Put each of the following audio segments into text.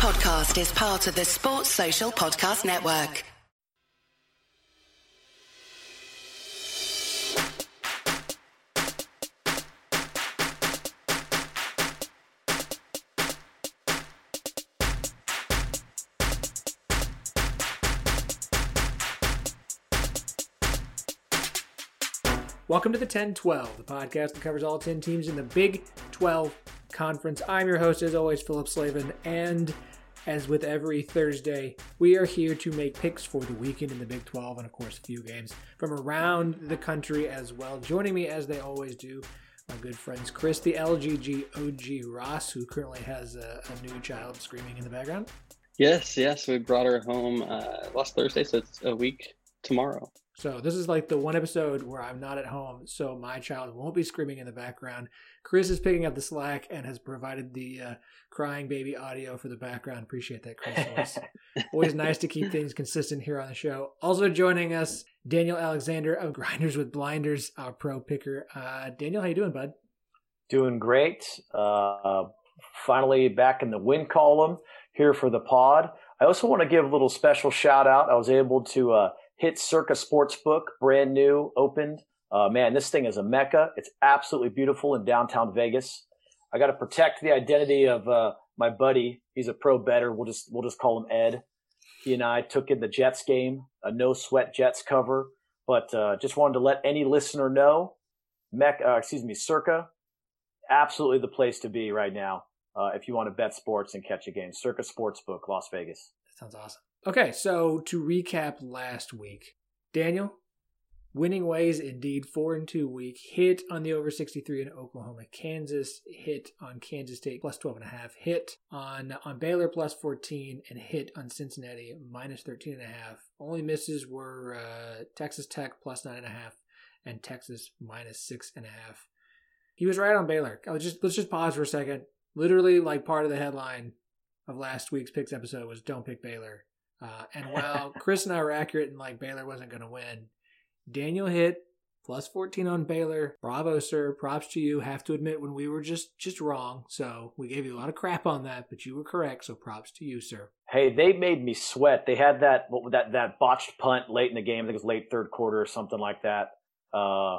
podcast is part of the Sports Social Podcast Network. Welcome to the 10 12, the podcast that covers all 10 teams in the Big 12 Conference. I'm your host, as always, Phillip Slavin, and as with every Thursday, we are here to make picks for the weekend in the Big 12 and, of course, a few games from around the country as well. Joining me, as they always do, my good friends Chris, the LGG OG Ross, who currently has a, a new child screaming in the background. Yes, yes, we brought her home uh, last Thursday, so it's a week tomorrow. So this is like the one episode where I'm not at home, so my child won't be screaming in the background. Chris is picking up the slack and has provided the uh, crying baby audio for the background. Appreciate that, Chris. Always, always nice to keep things consistent here on the show. Also joining us, Daniel Alexander of Grinders with Blinders, our pro picker. Uh, Daniel, how you doing, bud? Doing great. Uh, finally back in the win column here for the pod. I also want to give a little special shout out. I was able to uh, hit Circa Sportsbook, brand new, opened. Uh, man, this thing is a mecca. It's absolutely beautiful in downtown Vegas. I got to protect the identity of uh, my buddy. He's a pro better. We'll just we'll just call him Ed. He and I took in the Jets game, a no sweat Jets cover. But uh, just wanted to let any listener know, Mecca, uh, excuse me, Circa, absolutely the place to be right now uh, if you want to bet sports and catch a game. Circa Sportsbook, Las Vegas. That sounds awesome. Okay, so to recap last week, Daniel, winning ways indeed four and two week hit on the over 63 in Oklahoma, Kansas hit on Kansas State plus 12 and a half, hit on on Baylor plus 14, and hit on Cincinnati minus 13 and a half. Only misses were uh, Texas Tech plus nine and a half and Texas minus six and a half. He was right on Baylor. I was just let's just pause for a second. Literally, like part of the headline of last week's picks episode was "Don't pick Baylor." Uh, and while Chris and I were accurate and like Baylor wasn't going to win, Daniel hit plus 14 on Baylor. Bravo, sir. Props to you. Have to admit when we were just just wrong. So we gave you a lot of crap on that, but you were correct. So props to you, sir. Hey, they made me sweat. They had that that that botched punt late in the game. I think it was late third quarter or something like that. Uh,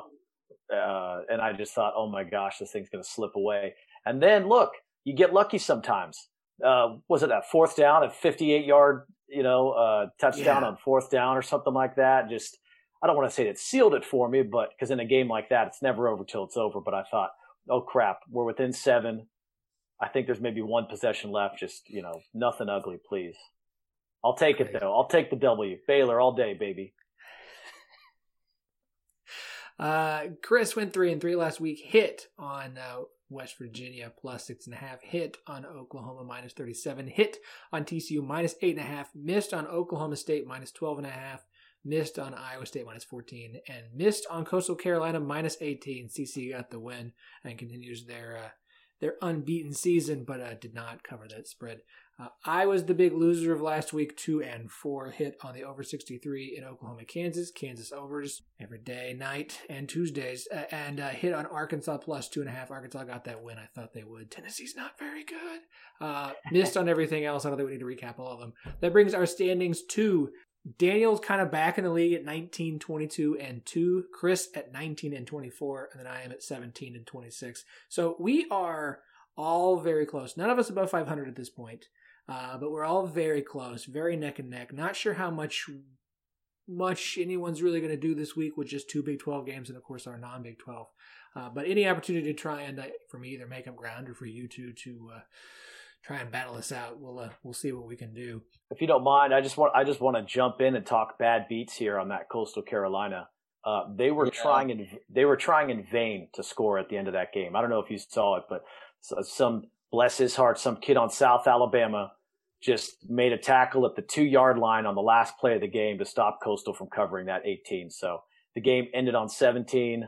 uh, and I just thought, oh my gosh, this thing's going to slip away. And then look, you get lucky sometimes. Uh, was it that fourth down, a 58 yard you know, uh, touchdown yeah. on fourth down or something like that. Just, I don't want to say that sealed it for me, but because in a game like that, it's never over till it's over. But I thought, oh crap, we're within seven. I think there's maybe one possession left. Just, you know, nothing ugly, please. I'll take it though. I'll take the W. Baylor all day, baby. Uh, Chris went three and three last week. Hit on uh, West Virginia plus six and a half, hit on Oklahoma minus 37, hit on TCU minus eight and a half, missed on Oklahoma State minus 12 and a half, missed on Iowa State minus 14, and missed on Coastal Carolina minus 18. CC got the win and continues their uh, their unbeaten season, but uh, did not cover that spread. Uh, I was the big loser of last week, two and four hit on the over 63 in Oklahoma, Kansas. Kansas overs every day, night, and Tuesdays, uh, and uh, hit on Arkansas plus two and a half. Arkansas got that win. I thought they would. Tennessee's not very good. Uh, missed on everything else. I don't think we need to recap all of them. That brings our standings to Daniel's kind of back in the league at 19, 22, and 2. Chris at 19 and 24. And then I am at 17 and 26. So we are all very close. None of us above 500 at this point. Uh, but we're all very close, very neck and neck. Not sure how much much anyone's really going to do this week with just two Big 12 games and, of course, our non Big 12. Uh, but any opportunity to try and, uh, for me, either make up ground or for you two to uh, try and battle us out, we'll uh, we'll see what we can do. If you don't mind, I just want I just want to jump in and talk bad beats here on that Coastal Carolina. Uh, they were yeah. trying in they were trying in vain to score at the end of that game. I don't know if you saw it, but some bless his heart, some kid on South Alabama just made a tackle at the two yard line on the last play of the game to stop Coastal from covering that 18. So the game ended on 17.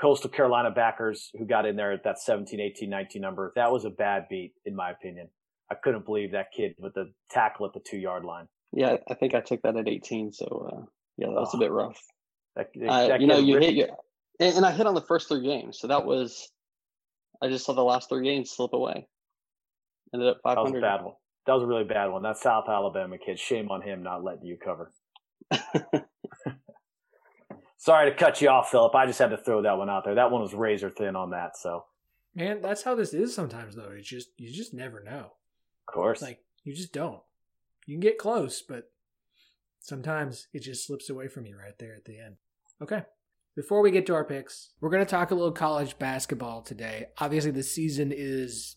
Coastal Carolina backers who got in there at that 17, 18, 19 number. That was a bad beat, in my opinion. I couldn't believe that kid with the tackle at the two yard line. Yeah, I think I took that at 18. So, uh, yeah, that was oh, a bit rough. That, that uh, you know, you hit your, and, and I hit on the first three games. So that was, I just saw the last three games slip away Ended up 500. That was a bad one. That was a really bad one. That South Alabama kid. Shame on him not letting you cover. Sorry to cut you off, Phillip. I just had to throw that one out there. That one was razor thin on that. So, man, that's how this is sometimes, though. It's just you just never know. Of course, like you just don't. You can get close, but sometimes it just slips away from you right there at the end. Okay. Before we get to our picks, we're going to talk a little college basketball today. Obviously, the season is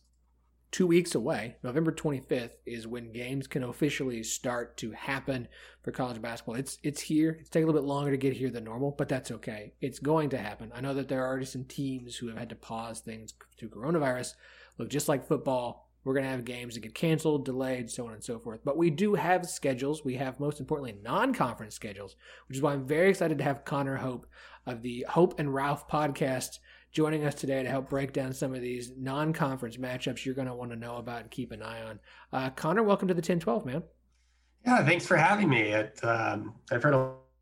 two weeks away. November 25th is when games can officially start to happen for college basketball. It's it's here. It's taking a little bit longer to get here than normal, but that's okay. It's going to happen. I know that there are already some teams who have had to pause things to coronavirus. Look, just like football, we're going to have games that get canceled, delayed, so on and so forth. But we do have schedules. We have, most importantly, non conference schedules, which is why I'm very excited to have Connor Hope of the Hope and Rauf podcast joining us today to help break down some of these non-conference matchups you're going to want to know about and keep an eye on. Uh, Connor, welcome to the 1012, man. Yeah, thanks for having me. It, um, I've heard a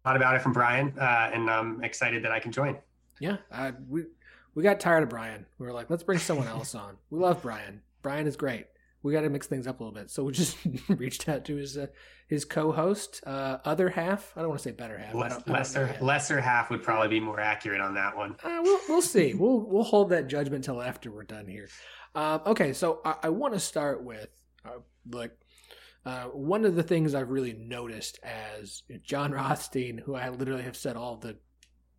lot about it from Brian, uh, and I'm excited that I can join. Yeah, uh, we we got tired of Brian. We were like, let's bring someone else on. We love Brian. Brian is great we got to mix things up a little bit. So we just reached out to his uh, his co-host, uh, other half. I don't want to say better half. Less, lesser lesser half would probably be more accurate on that one. Uh, we'll we'll see. we'll we'll hold that judgment till after we're done here. Um, okay, so I, I want to start with uh, like. Uh, one of the things I've really noticed as Jon Rothstein, who I literally have said all the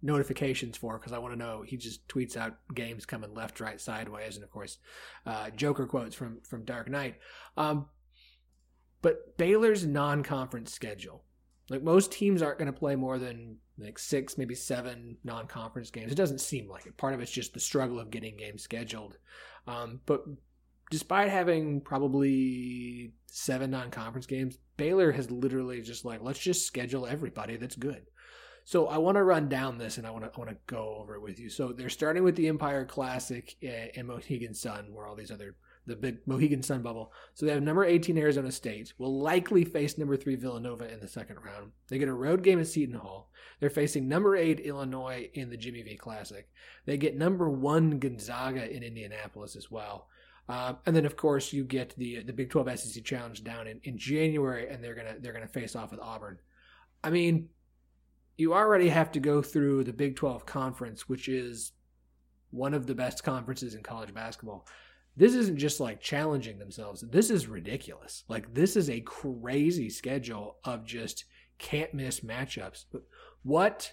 notifications for because I want to know. He just tweets out games coming left, right, sideways, and of course, uh, Joker quotes from from Dark Knight. Um, but Baylor's non-conference schedule, like most teams aren't going to play more than like six, maybe seven non-conference games. It doesn't seem like it. Part of it's just the struggle of getting games scheduled. Um, but despite having probably seven non-conference games, Baylor has literally just like let's just schedule everybody that's good. So I want to run down this and I want to I want to go over it with you. So they're starting with the Empire Classic and Mohegan Sun, where all these other the big Mohegan Sun bubble. So they have number 18 Arizona State. Will likely face number three Villanova in the second round. They get a road game at Seton Hall. They're facing number eight Illinois in the Jimmy V Classic. They get number one Gonzaga in Indianapolis as well. Um, and then of course you get the the Big 12 SEC Challenge down in, in January, and they're gonna they're gonna face off with Auburn. I mean, you already have to go through the Big 12 conference, which is one of the best conferences in college basketball. This isn't just like challenging themselves. This is ridiculous. Like this is a crazy schedule of just can't miss matchups. What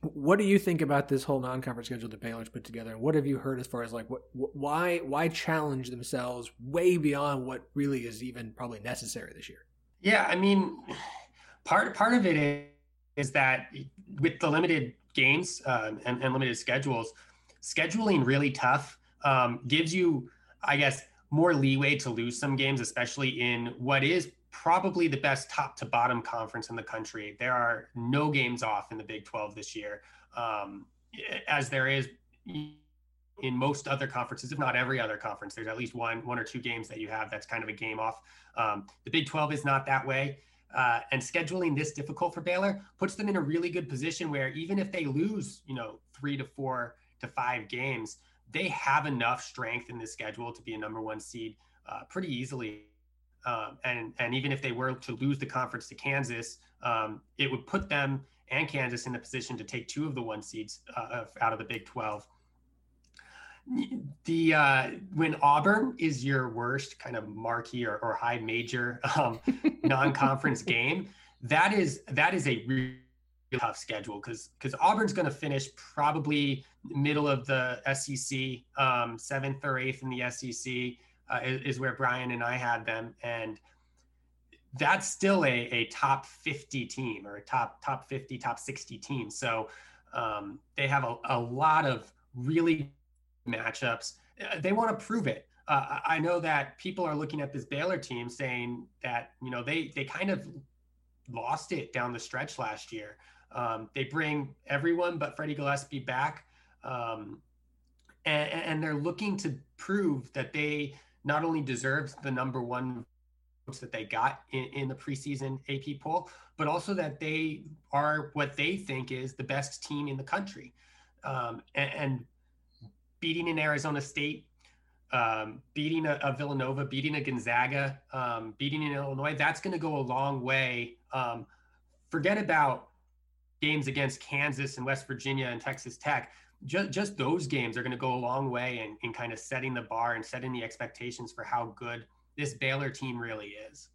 what do you think about this whole non-conference schedule that Baylor's put together, and what have you heard as far as like what why why challenge themselves way beyond what really is even probably necessary this year? Yeah, I mean, part part of it is that with the limited games uh, and, and, limited schedules, scheduling really tough um, gives you, I guess, more leeway to lose some games, especially in what is probably the best top to bottom conference in the country. There are no games off in the Big 12 this year, um, as there is in most other conferences, if not every other conference. There's at least one, one or two games that you have that's kind of a game off. Um, the Big 12 is not that way. Uh, and scheduling this difficult for Baylor puts them in a really good position where even if they lose, you know, three to four to five games, they have enough strength in the schedule to be a number one seed uh, pretty easily. Um, and and even if they were to lose the conference to Kansas, um, it would put them and Kansas in the position to take two of the one seeds uh, out of the Big 12 the uh, when Auburn is your worst kind of marquee or, or high major um, non-conference game, that is that is a really tough schedule because because Auburn's going to finish probably middle of the SEC, um, seventh or eighth in the SEC uh, is, is, where Brian and I had them, and that's still a, a top 50 team or a top top 50 top 60 team. So um, they have a, a lot of really matchups. Uh, they want to prove it. Uh, I know that people are looking at this Baylor team saying that you know they they kind of lost it down the stretch last year. Um, they bring everyone but Freddie Gillespie back, um, and, and, they're looking to prove that they not only deserve the number one votes that they got in, in the preseason AP poll, but also that they are what they think is the best team in the country. Um, and, and beating in Arizona State um, beating a, a, Villanova, beating a Gonzaga, um, beating an Illinois, that's going to go a long way. Um, forget about games against Kansas and West Virginia and Texas Tech. Just, just those games are going to go a long way in, in kind of setting the bar and setting the expectations for how good this Baylor team really is.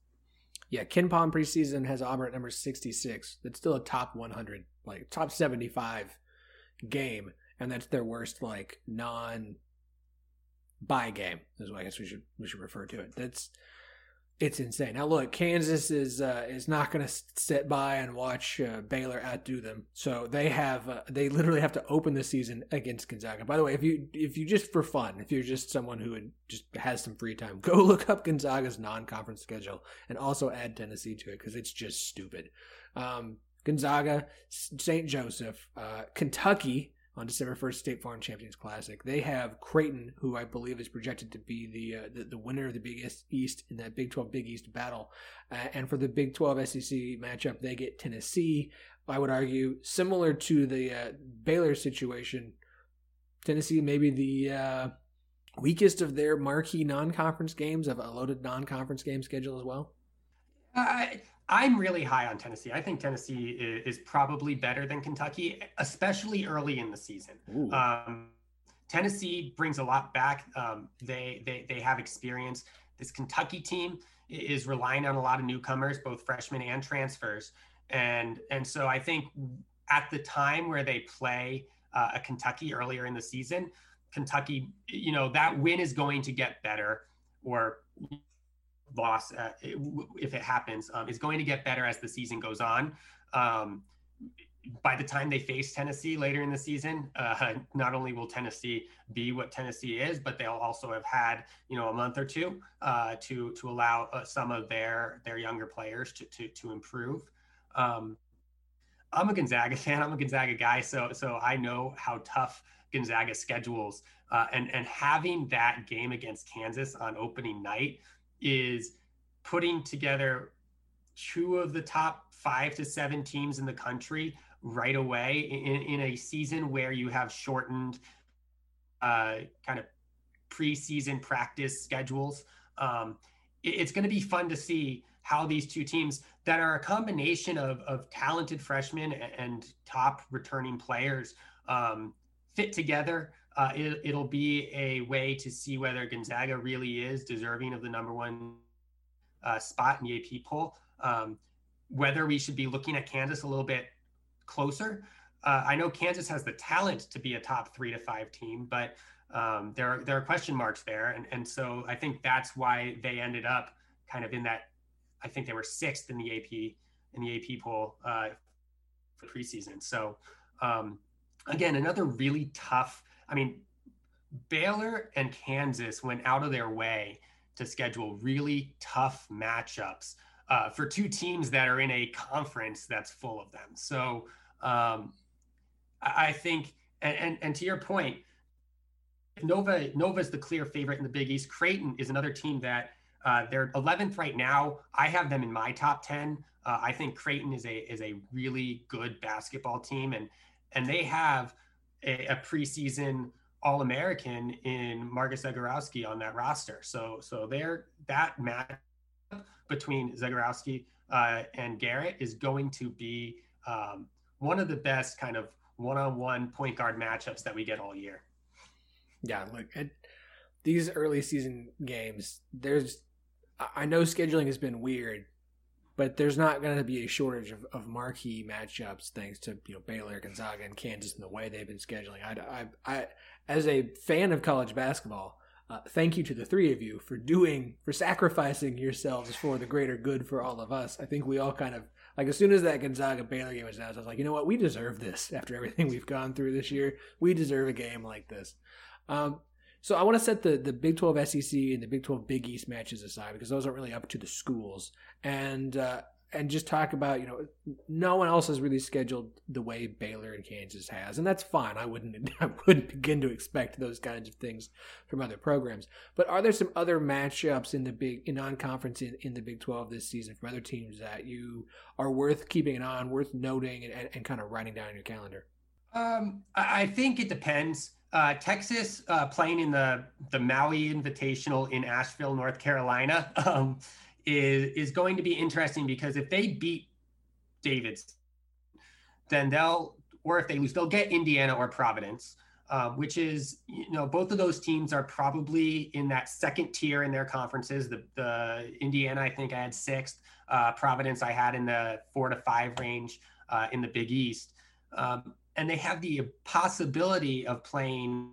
Yeah, KenPom preseason has Auburn at number 66. That's still a top 100, like top 75 game, and that's their worst like non buy game. Is what I guess we should we should refer to it. That's it's insane. Now look, Kansas is uh, is not going to sit by and watch uh, Baylor outdo them. So they have uh, they literally have to open the season against Gonzaga. By the way, if you if you just for fun, if you're just someone who just has some free time, go look up Gonzaga's non-conference schedule and also add Tennessee to it because it's just stupid. Um, Gonzaga, St. Joseph, uh, Kentucky on December 1st, State Farm Champions Classic. They have Creighton, who I believe is projected to be the uh, the, the, winner of the Big East in that Big 12 Big East battle. Uh, and for the Big 12 SEC matchup, they get Tennessee. I would argue similar to the uh, Baylor situation. Tennessee maybe the uh, weakest of their marquee non-conference games, of a loaded non-conference game schedule as well. I I'm really high on Tennessee. I think Tennessee is, probably better than Kentucky, especially early in the season. Um, Tennessee brings a lot back. Um, they, they they have experience. This Kentucky team is relying on a lot of newcomers, both freshmen and transfers, and and so I think at the time where they play uh, a Kentucky earlier in the season, Kentucky, you know, that win is going to get better, or loss, uh, if it happens, um, is going to get better as the season goes on. Um, by the time they face Tennessee later in the season, uh, not only will Tennessee be what Tennessee is, but they'll also have had you know a month or two uh, to to allow uh, some of their their younger players to to, to improve. Um, I'm a Gonzaga fan. I'm a Gonzaga guy, so so I know how tough Gonzaga schedules, uh, and and having that game against Kansas on opening night is putting together two of the top five to seven teams in the country right away in, in a season where you have shortened uh, kind of preseason practice schedules. Um, it, it's going to be fun to see how these two teams that are a combination of, of talented freshmen and, and top returning players um, fit together uh, it, will be a way to see whether Gonzaga really is deserving of the number one uh, spot in the AP poll. Um, whether we should be looking at Kansas a little bit closer. Uh, I know Kansas has the talent to be a top three to five team, but um, there are there are question marks there, and and so I think that's why they ended up kind of in that. I think they were sixth in the AP in the AP poll uh, for preseason. So um, again, another really tough I mean, Baylor and Kansas went out of their way to schedule really tough matchups uh, for two teams that are in a conference that's full of them. So um, I think, and, and, and to your point, Nova Nova is the clear favorite in the Big East. Creighton is another team that uh, they're 11th right now. I have them in my top 10. Uh, I think Creighton is a is a really good basketball team, and and they have a, a preseason All American in Marcus Zegarowski on that roster. So so there that match between Zegarowski uh, and Garrett is going to be um, one of the best kind of one-on-one point guard matchups that we get all year. Yeah, look, it, these early season games, there's I know scheduling has been weird, but there's not going to be a shortage of, of marquee matchups thanks to you know Baylor, Gonzaga, and Kansas and the way they've been scheduling. I, I, I as a fan of college basketball, uh, thank you to the three of you for doing for sacrificing yourselves for the greater good for all of us. I think we all kind of like as soon as that Gonzaga Baylor game was announced, I was like, you know what, we deserve this after everything we've gone through this year. We deserve a game like this. Um, so I want to set the, the Big 12 SEC and the Big 12 Big East matches aside because those aren't really up to the schools. And uh, and just talk about, you know, no one else has really scheduled the way Baylor and Kansas has. And that's fine. I wouldn't I wouldn't begin to expect those kinds of things from other programs. But are there some other matchups in the big in non-conference in, in the Big 12 this season from other teams that you are worth keeping an eye on, worth noting and, and, and kind of writing down in your calendar? Um, I think it depends. Uh, Texas uh, playing in the the Maui Invitational in Asheville, North Carolina, um, is is going to be interesting because if they beat Davidson, then they'll or if they lose, they'll get Indiana or Providence, uh, which is you know both of those teams are probably in that second tier in their conferences. The the Indiana I think I had sixth, uh, Providence I had in the four to five range uh, in the Big East. Um, and they have the possibility of playing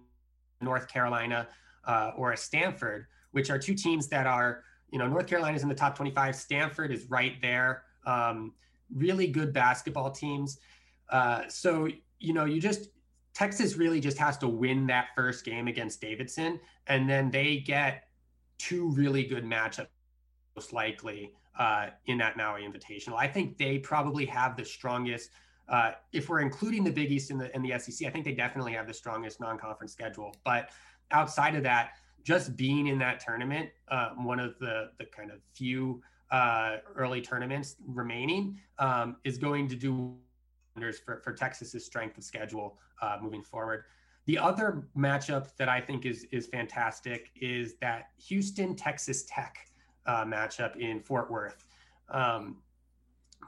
North Carolina uh, or a Stanford, which are two teams that are, you know, North Carolina is in the top 25. Stanford is right there. Um, really good basketball teams. Uh, so, you know, you just, Texas really just has to win that first game against Davidson, and then they get two really good matchups, most likely, uh, in that Maui Invitational. I think they probably have the strongest uh, if we're including the Big East and the, and the SEC, I think they definitely have the strongest non-conference schedule. But outside of that, just being in that tournament, uh, one of the the kind of few uh, early tournaments remaining, um, is going to do wonders for, for Texas's strength of schedule uh, moving forward. The other matchup that I think is is fantastic is that Houston Texas Tech uh, matchup in Fort Worth. Um,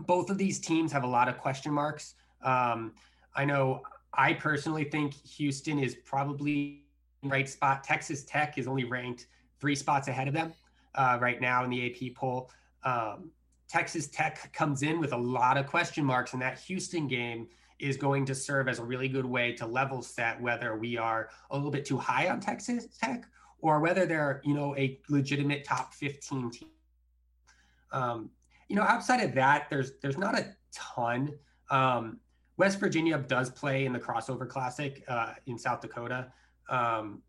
both of these teams have a lot of question marks. Um, I know I personally think Houston is probably right spot. Texas Tech is only ranked three spots ahead of them uh, right now in the AP poll. Um, Texas Tech comes in with a lot of question marks, and that Houston game is going to serve as a really good way to level set whether we are a little bit too high on Texas Tech or whether they're you know a legitimate top 15 team. Um, you know, outside of that, there's there's not a ton. Um, West Virginia does play in the crossover classic uh, in South Dakota. Um,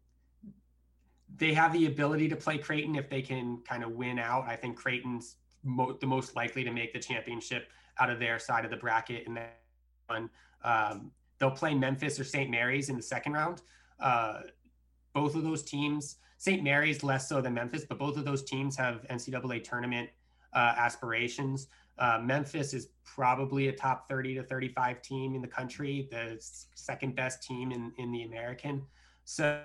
they have the ability to play Creighton if they can kind of win out. I think Creighton's mo- the most likely to make the championship out of their side of the bracket. And then um, they'll play Memphis or St. Mary's in the second round. Uh, both of those teams, St. Mary's less so than Memphis, but both of those teams have NCAA tournament uh, aspirations. Uh, Memphis is probably a top 30 to 35 team in the country, the second best team in, in the American. So,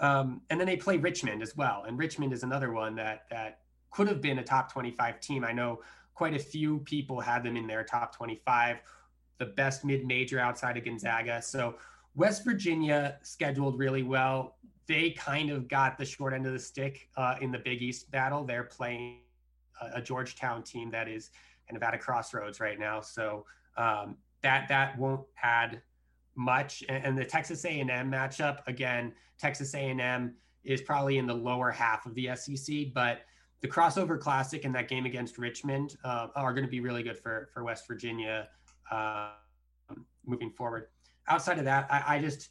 um, and then they play Richmond as well. And Richmond is another one that, that could have been a top 25 team. I know quite a few people had them in their top 25, the best mid major outside of Gonzaga. So, West Virginia scheduled really well. They kind of got the short end of the stick uh, in the Big East battle. They're playing a Georgetown team that is kind of at a crossroads right now. So um, that that won't add much. And, and the Texas A&M matchup again, Texas A&M is probably in the lower half of the SEC, but the crossover classic and that game against Richmond uh, are going to be really good for for West Virginia uh, moving forward. Outside of that, I, I just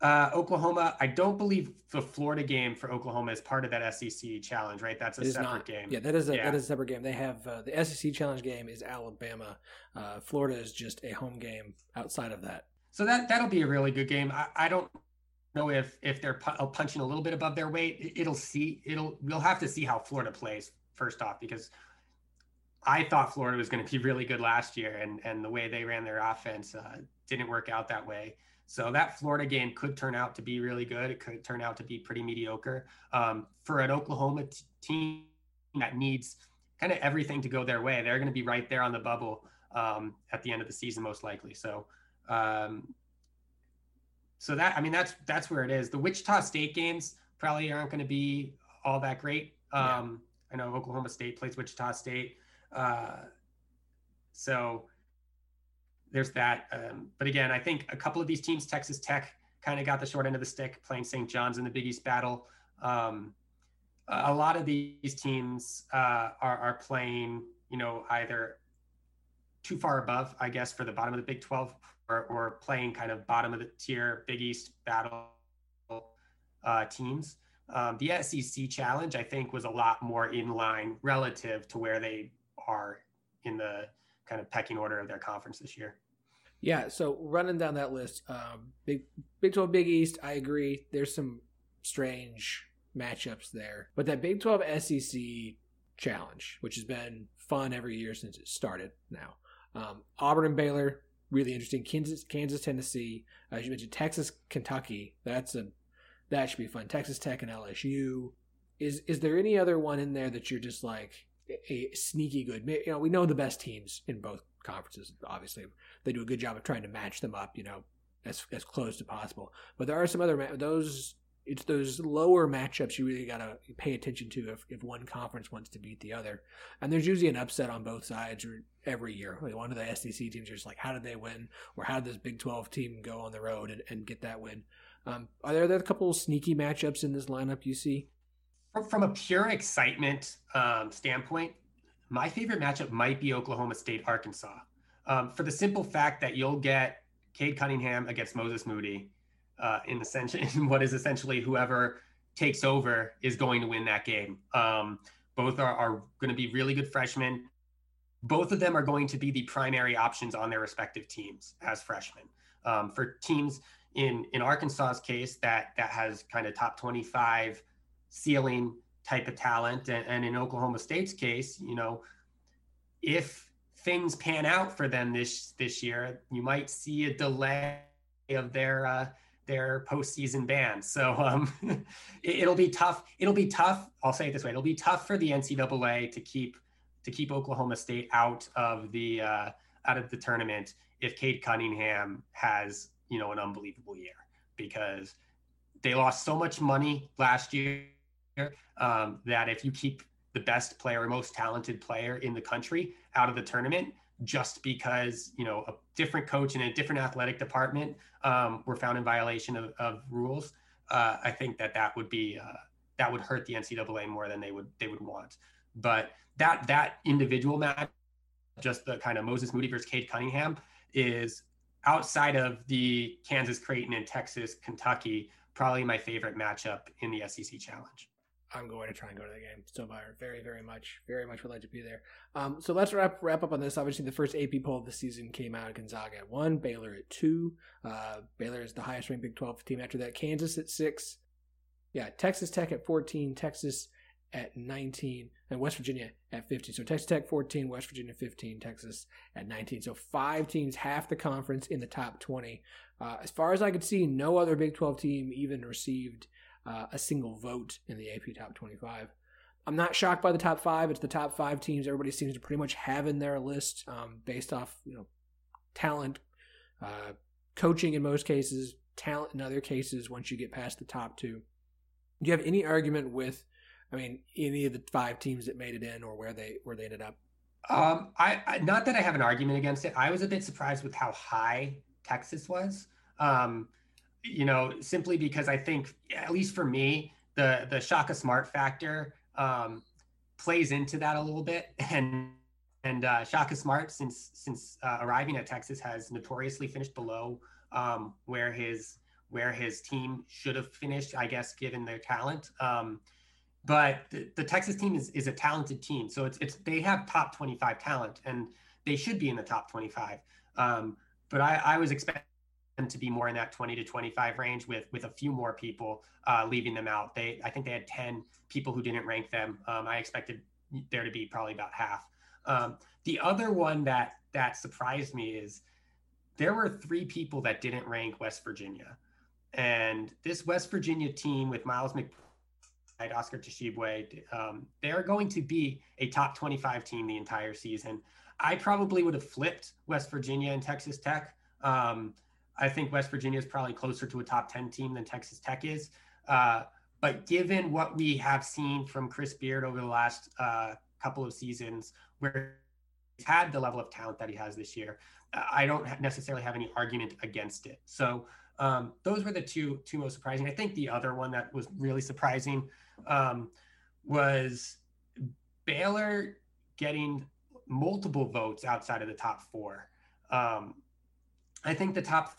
uh, Oklahoma, I don't believe the Florida game for Oklahoma is part of that SEC challenge, right? That's a separate not. game. Yeah, that is a yeah. that is a separate game. They have uh, the SEC challenge game is Alabama. Uh, Florida is just a home game outside of that. So that that'll be a really good game. I, I don't know if if they're pu- uh, punching a little bit above their weight. It'll see. It'll we'll have to see how Florida plays first off because I thought Florida was going to be really good last year, and and the way they ran their offense uh, didn't work out that way. So that Florida game could turn out to be really good. It could turn out to be pretty mediocre um, for an Oklahoma t- team that needs kind of everything to go their way. They're going to be right there on the bubble um, at the end of the season, most likely. So, um, so that I mean that's that's where it is. The Wichita State games probably aren't going to be all that great. Yeah. Um, I know Oklahoma State plays Wichita State, uh, so there's that. Um, but again, I think a couple of these teams, Texas Tech, kind of got the short end of the stick playing St. John's in the Big East battle. Um, a lot of these teams uh, are, are playing, you know, either too far above, I guess, for the bottom of the Big 12, or, or playing kind of bottom of the tier Big East battle uh, teams. Um, the SEC challenge, I think, was a lot more in line relative to where they are in the kind of pecking order of their conference this year. Yeah, so running down that list, um, Big Big Twelve, Big East, I agree. There's some strange matchups there, but that Big Twelve SEC challenge, which has been fun every year since it started. Now, um, Auburn and Baylor, really interesting. Kansas, Kansas, Tennessee. As you mentioned, Texas, Kentucky. That's a that should be fun. Texas Tech and LSU. Is is there any other one in there that you're just like a sneaky good? You know, we know the best teams in both conferences. Obviously, they do a good job of trying to match them up. You know, as as close as possible. But there are some other those it's those lower matchups you really got to pay attention to if, if one conference wants to beat the other. And there's usually an upset on both sides every year. Like one of the SEC teams is like, how did they win? Or how did this Big 12 team go on the road and, and get that win? Um, are there, there a couple sneaky matchups in this lineup you see? From from a pure excitement um, standpoint, my favorite matchup might be Oklahoma State Arkansas. Um, for the simple fact that you'll get Cade Cunningham against Moses Moody uh, in essentially in what is essentially whoever takes over is going to win that game. Um, both are, are going to be really good freshmen. Both of them are going to be the primary options on their respective teams as freshmen. Um, for teams in in Arkansas's case, that that has kind of top 25 ceiling type of talent, and, and in Oklahoma State's case, you know, if things pan out for them this this year, you might see a delay of their uh, their postseason ban. So um, it, will be tough. It'll be tough. I'll say it this way: it'll be tough for the NCAA to keep to keep Oklahoma State out of the uh, out of the tournament if Cade Cunningham has you know an unbelievable year because they lost so much money last year um, that if you keep the best player most talented player in the country out of the tournament just because you know a different coach in a different athletic department um, were found in violation of, of rules, uh, I think that that would be uh, that would hurt the NCAA more than they would they would want. But that that individual match, just the kind of Moses Moody versus Cade Cunningham, is outside of the Kansas Creighton and Texas Kentucky probably my favorite matchup in the SEC Challenge. I'm going to try and go to the game. So far, very, very much, very much would like to be there. Um, so let's wrap wrap up on this. Obviously, the first AP poll of the season came out. Gonzaga at one, Baylor at two. Uh, Baylor is the highest ranked Big 12 team. After that, Kansas at six. Yeah, Texas Tech at 14, Texas at 19, and West Virginia at 15. So Texas Tech 14, West Virginia 15, Texas at 19. So five teams, half the conference in the top 20. Uh, as far as I could see, no other Big 12 team even received uh, a single vote in the AP Top 25. I'm not shocked by the top five. It's the top five teams everybody seems to pretty much have in their list um, based off you know talent, uh, coaching in most cases, talent in other cases. Once you get past the top two, do you have any argument with? I mean, any of the five teams that made it in, or where they where they ended up? Um, I, I not that I have an argument against it. I was a bit surprised with how high Texas was. Um, you know, simply because I think, at least for me, the the Shaka Smart factor um, plays into that a little bit, and and uh, Shaka Smart, since since uh, arriving at Texas, has notoriously finished below um, where his where his team should have finished, I guess, given their talent. Um, but the, the, Texas team is, is a talented team, so it's it's they have top twenty five talent, and they should be in the top twenty five. Um, but I, I was expecting to be more in that 20 to 25 range with with a few more people uh, leaving them out. They I think they had 10 people who didn't rank them. Um, I expected there to be probably about half. Um, the other one that that surprised me is there were three people that didn't rank West Virginia, and this West Virginia team with Miles McBride, Oscar Tshiebwe, um, they're going to be a top 25 team the entire season. I probably would have flipped West Virginia and Texas Tech. Um, I think West Virginia is probably closer to a top 10 team than Texas Tech is. Uh, but given what we have seen from Chris Beard over the last uh, couple of seasons, where he's had the level of talent that he has this year, I don't necessarily have any argument against it. So um, those were the two two most surprising. I think the other one that was really surprising um, was Baylor getting multiple votes outside of the top four. Um, I think the top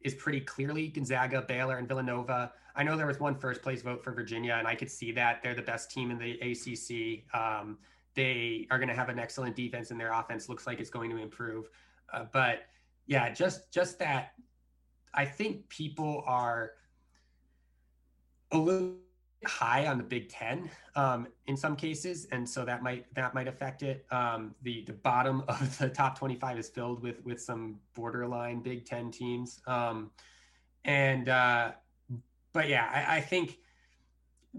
is pretty clearly Gonzaga, Baylor, and Villanova. I know there was one first place vote for Virginia, and I could see that they're the best team in the ACC. Um, they are going to have an excellent defense, and their offense looks like it's going to improve. Uh, but yeah, just just that. I think people are a little high on the Big Ten um, in some cases, and so that might that might affect it. Um, the the bottom of the top 25 is filled with with some borderline Big Ten teams, um, and uh, but yeah, I, I think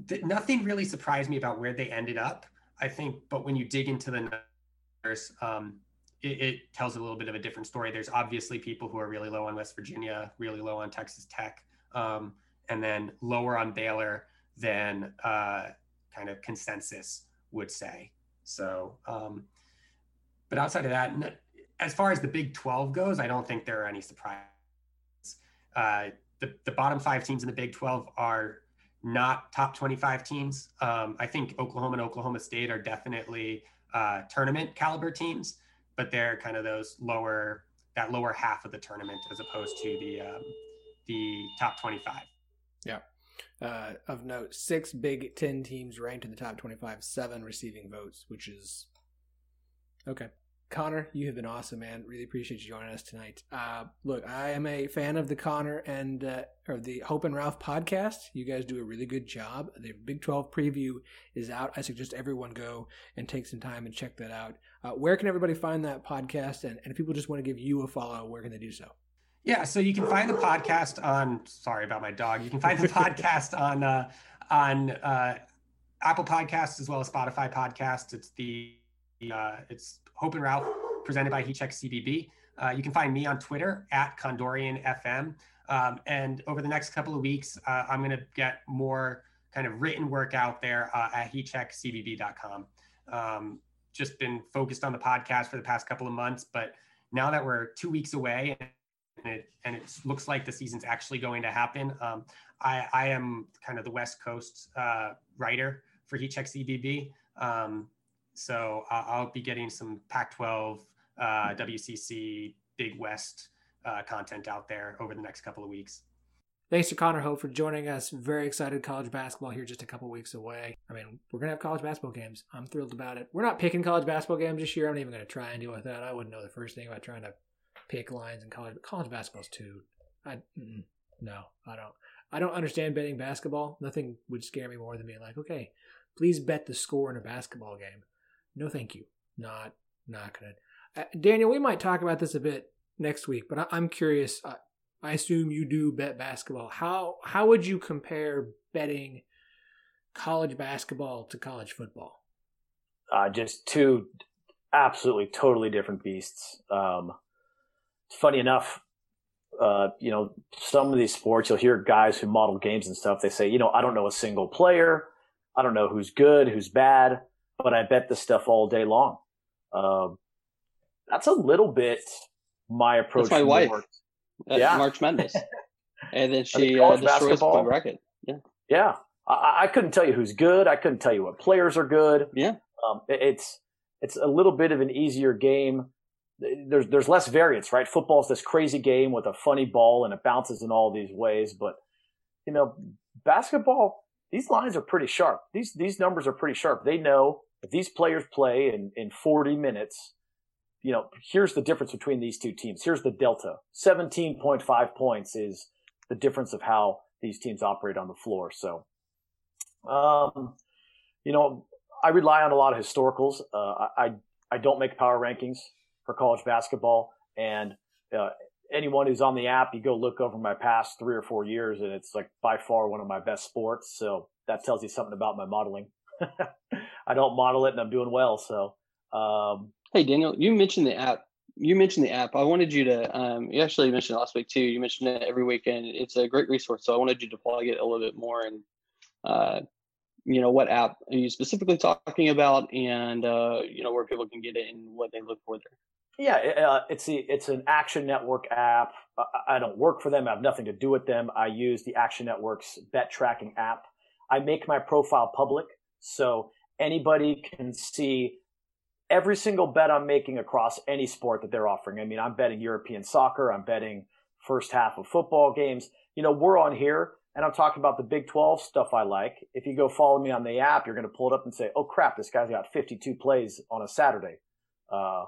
th- nothing really surprised me about where they ended up. I think, but when you dig into the numbers, um, it, it tells a little bit of a different story. There's obviously people who are really low on West Virginia, really low on Texas Tech, um, and then lower on Baylor than uh, kind of consensus would say. So, um, but outside of that, as far as the Big 12 goes, I don't think there are any surprises. Uh, the, the bottom five teams in the Big 12 are not top 25 teams. Um, I think Oklahoma and Oklahoma State are definitely uh, tournament caliber teams, but they're kind of those lower, that lower half of the tournament as opposed to the um, the top 25. Yeah. Uh, of note, six Big Ten teams ranked in the top 25, seven receiving votes, which is okay. Connor, you have been awesome, man. Really appreciate you joining us tonight. Uh, look, I am a fan of the Connor and uh, or the Hope and Rauf podcast. You guys do a really good job. The Big 12 preview is out. I suggest everyone go and take some time and check that out. Uh, where can everybody find that podcast? And, and if people just want to give you a follow, where can they do so? Yeah, so you can find the podcast on. Sorry about my dog. You can find the podcast on uh, on uh, Apple Podcasts as well as Spotify Podcasts. It's the uh, it's Hope and Rauf presented by HeatCheck CBB. Uh, you can find me on Twitter at Condorian FM. Um, and over the next couple of weeks, uh, I'm going to get more kind of written work out there uh, at heatcheckcbb.com. Um, just been focused on the podcast for the past couple of months, but now that we're two weeks away and it, and it looks like the season's actually going to happen. Um, I, I, am kind of the West Coast uh, writer for Heat Check CBB. Um, so I'll, I'll, be getting some Pac 12, uh, WCC, Big West uh, content out there over the next couple of weeks. Thanks to Connor Hope for joining us. Very excited college basketball here just a couple weeks away. I mean, we're going to have college basketball games. I'm thrilled about it. We're not picking college basketball games this year. I'm not even going to try and deal with that. I wouldn't know the first thing about trying to pick lines in college. College basketball's too. I no, I don't. I don't understand betting basketball. Nothing would scare me more than being like, okay, please bet the score in a basketball game. No, thank you. Not not gonna. Uh, Daniel, we might talk about this a bit next week, but I, am curious. Uh, I assume you do bet basketball. How how would you compare betting college basketball to college football? Uh, just two absolutely totally different beasts. Um, funny enough, uh, you know, some of these sports, you'll hear guys who model games and stuff. They say, you know, I don't know a single player. I don't know who's good, who's bad, but I bet this stuff all day long. Um, that's a little bit my approach. To sports. That's my wife. yeah. March Madness. and then she uh, destroys my bracket. Yeah. Yeah. I, I, couldn't tell you who's good. I couldn't tell you what players are good. Yeah. Um, it, it's, it's a little bit of an easier game there's there's less variance, right? Football's this crazy game with a funny ball and it bounces in all these ways, but you know, basketball, these lines are pretty sharp. These these numbers are pretty sharp. They know if these players play in in 40 minutes, you know, here's the difference between these two teams. Here's the delta. 17.5 points is the difference of how these teams operate on the floor. So, um, you know, I rely on a lot of historicals. Uh, I I don't make power rankings for college basketball. And uh, anyone who's on the app, you go look over my past three or four years, and it's like by far one of my best sports. So that tells you something about my modeling. I don't model it, and I'm doing well. So, um, hey Daniel, you mentioned the app. You mentioned the app. I wanted you to. Um, you actually mentioned last week too. You mentioned it every weekend. It's a great resource. So I wanted you to plug it a little bit more and. Uh, you know what app are you specifically talking about and uh, you know where people can get it and what they look for there yeah, uh, it's the it's an Action Network app. I don't work for them. I have nothing to do with them. I use the Action Network's bet tracking app. I make my profile public so anybody can see every single bet I'm making across any sport that they're offering. I mean, I'm betting European soccer. I'm betting first half of football games. You know, we're on here and I'm talking about the Big 12 stuff I like. If you go follow me on the app, you're going to pull it up and say, oh crap, this guy's got 52 plays on a Saturday. Uh,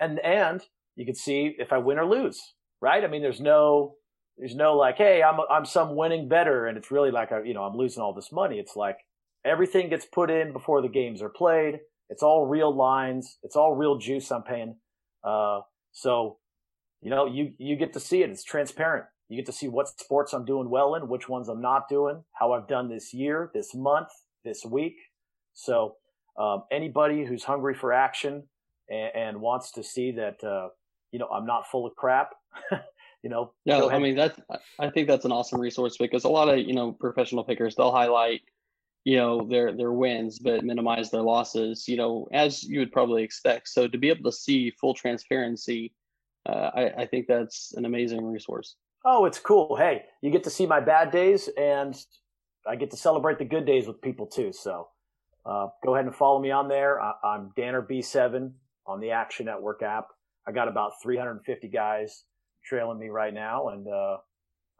and and you can see if I win or lose, right? I mean, there's no There's no like, hey, I'm I'm some winning better, and it's really like a, you know I'm losing all this money. It's like everything gets put in before the games are played. It's all real lines. It's all real juice I'm paying. Uh, so, you know, you you get to see it. It's transparent. You get to see what sports I'm doing well in, which ones I'm not doing, how I've done this year, this month, this week. So, um, anybody who's hungry for action and, and wants to see that, uh, you know, I'm not full of crap. you know, yeah. I mean, that's I think that's an awesome resource because a lot of you know professional pickers they'll highlight you know their their wins but minimize their losses you know as you would probably expect. So to be able to see full transparency uh, I, I think that's an amazing resource. Oh it's cool. Hey you get to see my bad days and i get to celebrate the good days with people too. So uh, go ahead and follow me on there. I, i'm danner b7 on the action network app i got about 350 guys trailing me right now and uh,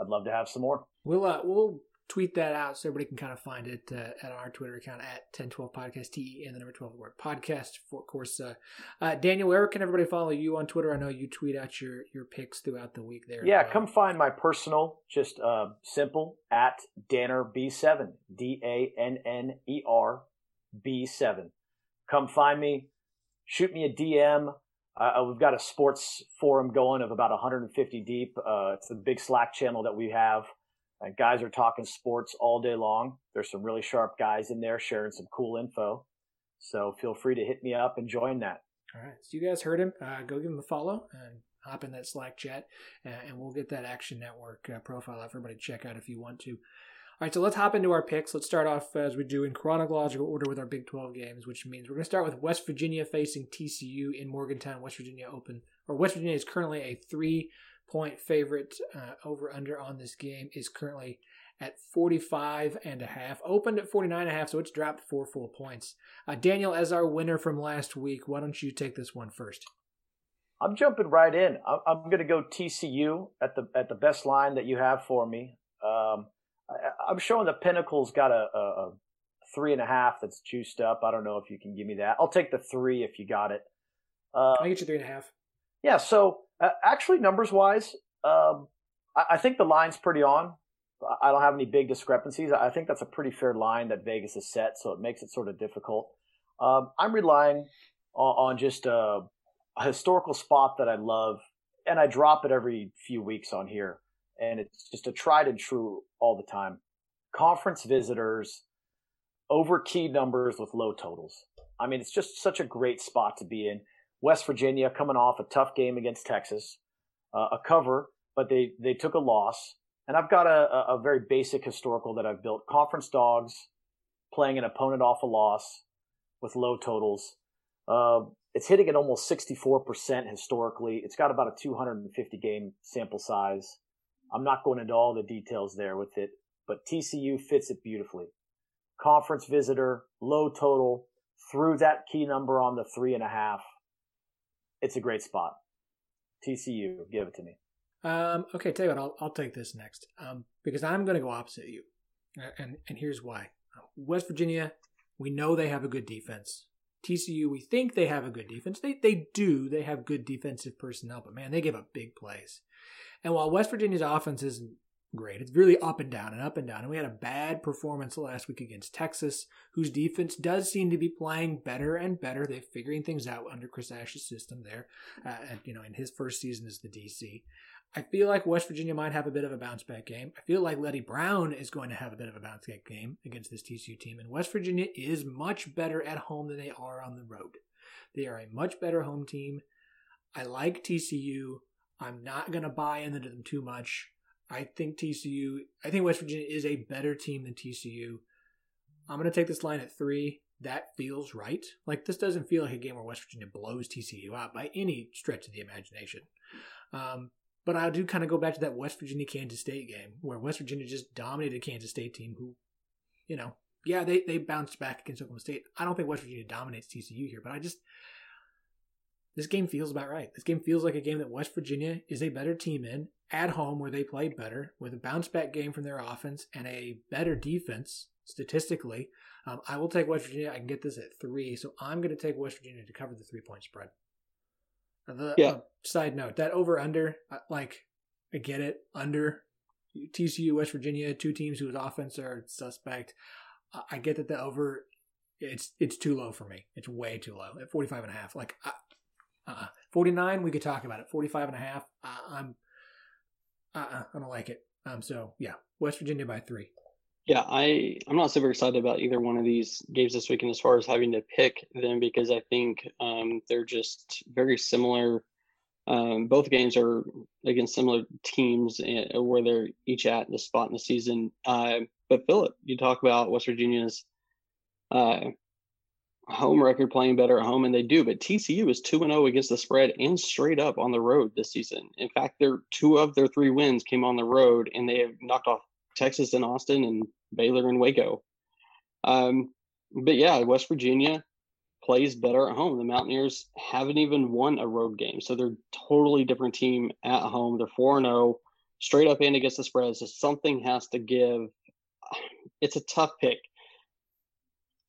i'd love to have some more we'll uh, we'll tweet that out so everybody can kind of find it uh, at our Twitter account at 1012 podcast T and the number 12 word podcast. For of course, uh, uh, Daniel, where can everybody follow you on Twitter? I know you tweet out your your picks throughout the week there. Yeah, come find my personal, just uh, simple at Danner B7, D A N N E R B7. Come find me, shoot me a DM. Uh, we've got a sports forum going of about 150 deep. Uh, it's a big Slack channel that we have. And guys are talking sports all day long. There's some really sharp guys in there sharing some cool info. So feel free to hit me up and join that. All right. So you guys heard him. Uh, go give him a follow and hop in that Slack chat, uh, and we'll get that Action Network uh, profile out for everybody to check out if you want to. All right, so let's hop into our picks. Let's start off as we do in chronological order with our Big 12 games, which means we're going to start with West Virginia facing TCU in Morgantown. West Virginia open, or West Virginia is currently a three point favorite uh, over under on this game is currently at 45 and a half opened at 49 and a half so it's dropped four full points uh, daniel as our winner from last week why don't you take this one first i'm jumping right in i'm, going to go tcu at the at the best line that you have for me um, I, am showing the pinnacle's got a, a, a, three and a half that's juiced up i don't know if you can give me that i'll take the three if you got it uh, i get you three and a half yeah so uh, actually, numbers wise, um, I, I, think the line's pretty on. I don't have any big discrepancies. I think that's a pretty fair line that Vegas has set, so it makes it sort of difficult. Um, I'm relying on, on just a, a, historical spot that I love, and I drop it every few weeks on here, and it's just a tried and true all the time. Conference visitors over key numbers with low totals. I mean, it's just such a great spot to be in. West Virginia coming off a tough game against Texas, uh, a cover, but they, they took a loss. And I've got a, a very basic historical that I've built. Conference dogs playing an opponent off a loss with low totals. Uh, it's hitting at almost 64% historically. It's got about a 250 game sample size. I'm not going into all the details there with it, but TCU fits it beautifully. Conference visitor, low total, threw that key number on the three and a half it's a great spot. TCU, give it to me. Um, okay, tell you what, I'll, I'll take this next um, because I'm going to go opposite you, and and here's why. West Virginia, we know they have a good defense. TCU, we think they have a good defense. They they do. They have good defensive personnel, but man, they give up big plays. And while West Virginia's offense isn't great. It's really up and down and up and down. And we had a bad performance last week against Texas, whose defense does seem to be playing better and better. They're figuring things out under Chris Ash's system there, uh, and, you know, in his first season as the DC. I feel like West Virginia might have a bit of a bounce back game. I feel like Leddie Brown is going to have a bit of a bounce back game against this TCU team. And West Virginia is much better at home than they are on the road. They are a much better home team. I like TCU. I'm not going to buy into them too much. I think TCU, I think West Virginia is a better team than TCU. I'm going to take this line at three. That feels right. Like, this doesn't feel like a game where West Virginia blows TCU out by any stretch of the imagination. Um, but I do kind of go back to that West Virginia Kansas State game where West Virginia just dominated Kansas State team who, you know, yeah, they, they bounced back against Oklahoma State. I don't think West Virginia dominates TCU here, but I just, this game feels about right. This game feels like a game that West Virginia is a better team in at home where they play better with a bounce back game from their offense and a better defense statistically. Um, I will take West Virginia. I can get this at three, so I'm going to take West Virginia to cover the three point spread. The yeah. Uh, side note that over under, uh, like I get it, under TCU, West Virginia, two teams whose offense are suspect. I get that the over it's it's too low for me. It's way too low at 45 and a half. Like uh, uh 49 we could talk about it. 45 and a half uh, I'm uh I don't like it. Um so yeah, West Virginia by 3. Yeah, I I'm not super excited about either one of these games this weekend as far as having to pick them because I think um, they're just very similar. Um, both games are against similar teams uh, where they're each at the spot in the season. Uh, but Philip, you talk about West Virginia's uh, home record playing better at home, and they do. But TCU is two and zero oh against the spread and straight up on the road this season. In fact, their two of their three wins came on the road, and they have knocked off Texas and Austin and Baylor and Waco. Um, but yeah, West Virginia plays better at home. The Mountaineers haven't even won a road game, so they're totally different team at home. They're four and zero, oh, straight up and against the spread. So something has to give. It's a tough pick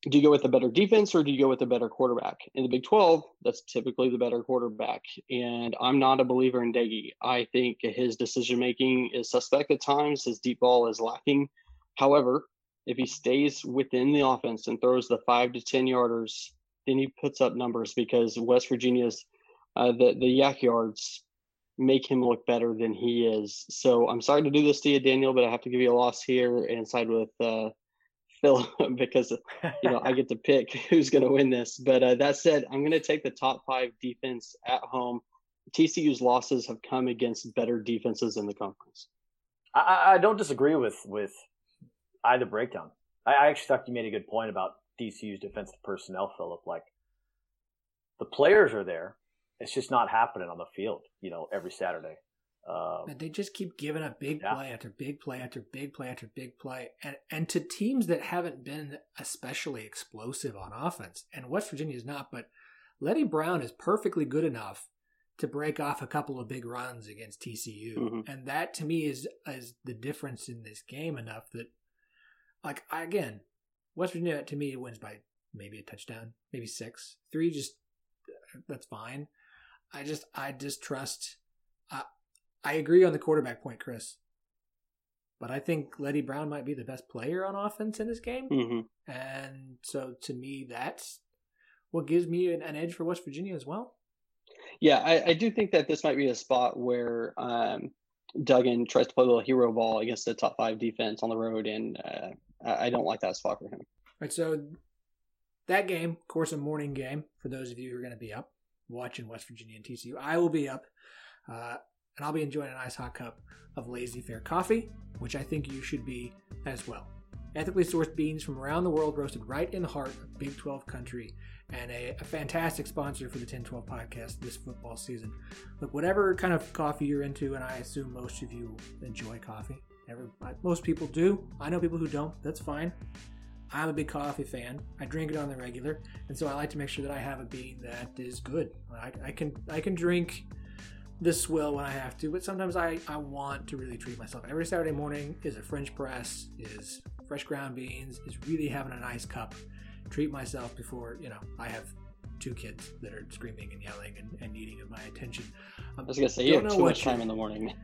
do you go with a better defense or do you go with a better quarterback? In the Big 12, that's typically the better quarterback. And I'm not a believer in Doege. I think his decision making is suspect at times. His deep ball is lacking. However, if he stays within the offense and throws the five to 10 yarders, then he puts up numbers because West Virginia's uh, the, the YAC yards make him look better than he is. So I'm sorry to do this to you, Daniel, but I have to give you a loss here and side with uh, Phil because you know I get to pick who's going to win this. But uh, that said, I'm going to take the top five defense at home. TCU's losses have come against better defenses in the conference. I, I don't disagree with with either breakdown. I, I actually thought you made a good point about TCU's defensive personnel, Philip. Like the players are there, it's just not happening on the field. You know, every Saturday. Um, and they just keep giving up big yeah. play after big play after big play after big play, and and to teams that haven't been especially explosive on offense. And West Virginia is not, but Leddie Brown is perfectly good enough to break off a couple of big runs against TCU, mm-hmm. and that to me is is the difference in this game enough that, like I, again, West Virginia to me wins by maybe a touchdown, maybe six, three. Just that's fine. I just I distrust. Uh, I agree on the quarterback point, Chris. But I think Leddie Brown might be the best player on offense in this game. Mm-hmm. And so to me, that's what gives me an, an, edge for West Virginia as well. Yeah, I, I, do think that this might be a spot where um, Duggan tries to play a little hero ball against the top five defense on the road. And uh, I don't like that spot for him. All right. So that game, of course, a morning game for those of you who are going to be up watching West Virginia and TCU. I will be up. Uh, and I'll be enjoying a nice hot cup of Lazy Fair coffee, which I think you should be as well. Ethically sourced beans from around the world, roasted right in the heart of Big 12 country, and a, a fantastic sponsor for the 1012 podcast this football season. Look, whatever kind of coffee you're into, and I assume most of you enjoy coffee. Most people do. I know people who don't. That's fine. I'm a big coffee fan. I drink it on the regular, and so I like to make sure that I have a bean that is good. I, I can I can drink this swill when I have to, but sometimes I, I want to really treat myself. Every Saturday morning is a French press, is fresh ground beans, is really having a nice cup. Treat myself before, you know, I have two kids that are screaming and yelling and, and needing my attention. Um, I was gonna say you have too much time in the morning.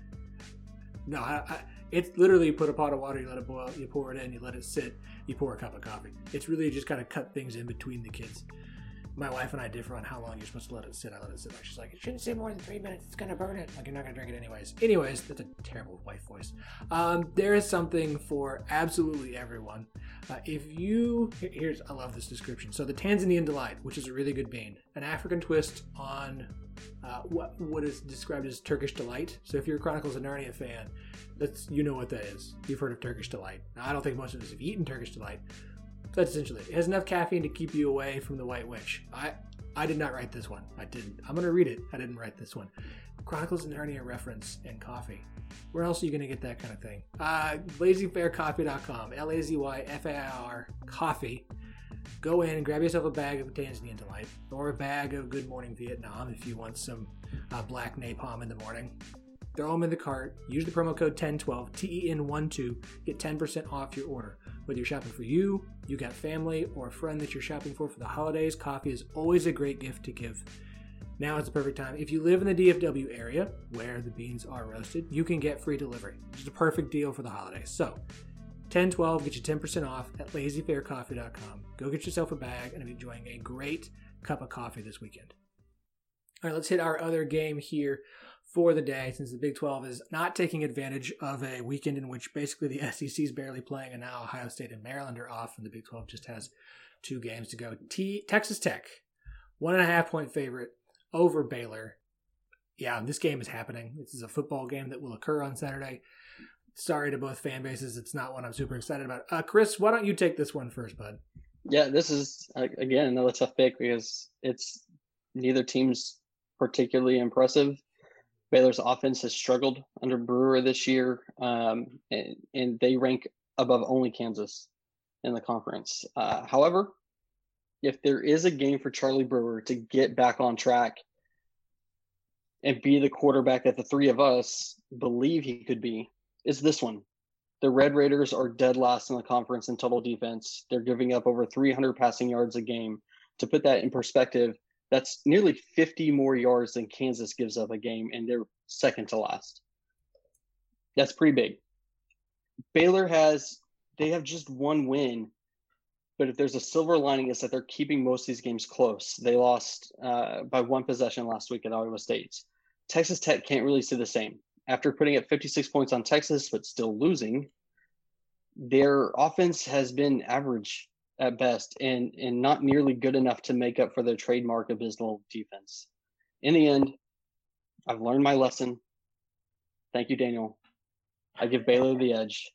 No, I, I, it's literally you put a pot of water, you let it boil, you pour it in, you let it sit, you pour a cup of coffee. It's really just kind of cut things in between the kids my wife and I differ on how long you're supposed to let it sit. I let it sit. She's like, it shouldn't sit more than three minutes. It's gonna burn it. Like you're not gonna drink it anyways. Anyways, that's a terrible wife voice. Um, there is something for absolutely everyone. Uh, if you here's, I love this description. So the Tanzanian delight, which is a really good bean, an African twist on uh, what what is described as Turkish delight. So if you're a Chronicles of Narnia fan, that's you know what that is. You've heard of Turkish delight. Now, I don't think most of us have eaten Turkish delight, that's essentially it. It has enough caffeine to keep you away from the White Witch. I I did not write this one. I didn't. I'm gonna read it. I didn't write this one. Chronicles of Narnia reference and coffee. Where else are you gonna get that kind of thing? Uh, LazyFairCoffee.com. L A Z Y F A I R coffee. Go in grab yourself a bag of Tanzanian Delight or a bag of Good Morning Vietnam if you want some uh, black napalm in the morning. Throw them in the cart. Use the promo code 1012 TEN12. Get 10% off your order. Whether you're shopping for you, you got family, or a friend that you're shopping for for the holidays, coffee is always a great gift to give Now is the perfect time. If you live in the DFW area where the beans are roasted, you can get free delivery. It's a perfect deal for the holidays. So, 1012 get you 10% off at lazyfaircoffee.com. Go get yourself a bag and be enjoying a great cup of coffee this weekend. All right, let's hit our other game here for the day since the Big 12 is not taking advantage of a weekend in which basically the SEC is barely playing and now Ohio State and Maryland are off and the Big 12 just has two games to go. T- Texas Tech, one and a half point favorite over Baylor. Yeah, this game is happening. This is a football game that will occur on Saturday. Sorry to both fan bases. It's not one I'm super excited about. Uh, Chris, why don't you take this one first, bud? Yeah, this is again another tough pick because it's neither team's particularly impressive. Baylor's offense has struggled under Brewer this year, um, and, and, they rank above only Kansas in the conference. Uh, however, if there is a game for Charlie Brewer to get back on track and be the quarterback that the three of us believe he could be, is this one. The Red Raiders are dead last in the conference in total defense. They're giving up over 300 passing yards a game. To put that in perspective, that's nearly 50 more yards than Kansas gives up a game, and they're second to last. That's pretty big. Baylor has, they have just one win but if there's a silver lining, is that they're keeping most of these games close. They lost uh, by one possession last week at Iowa State. Texas Tech can't really say the same. After putting up 56 points on Texas, but still losing, their offense has been average at best and, and not nearly good enough to make up for their trademark abysmal defense. In the end, I've learned my lesson. Thank you, Daniel. I give Baylor the edge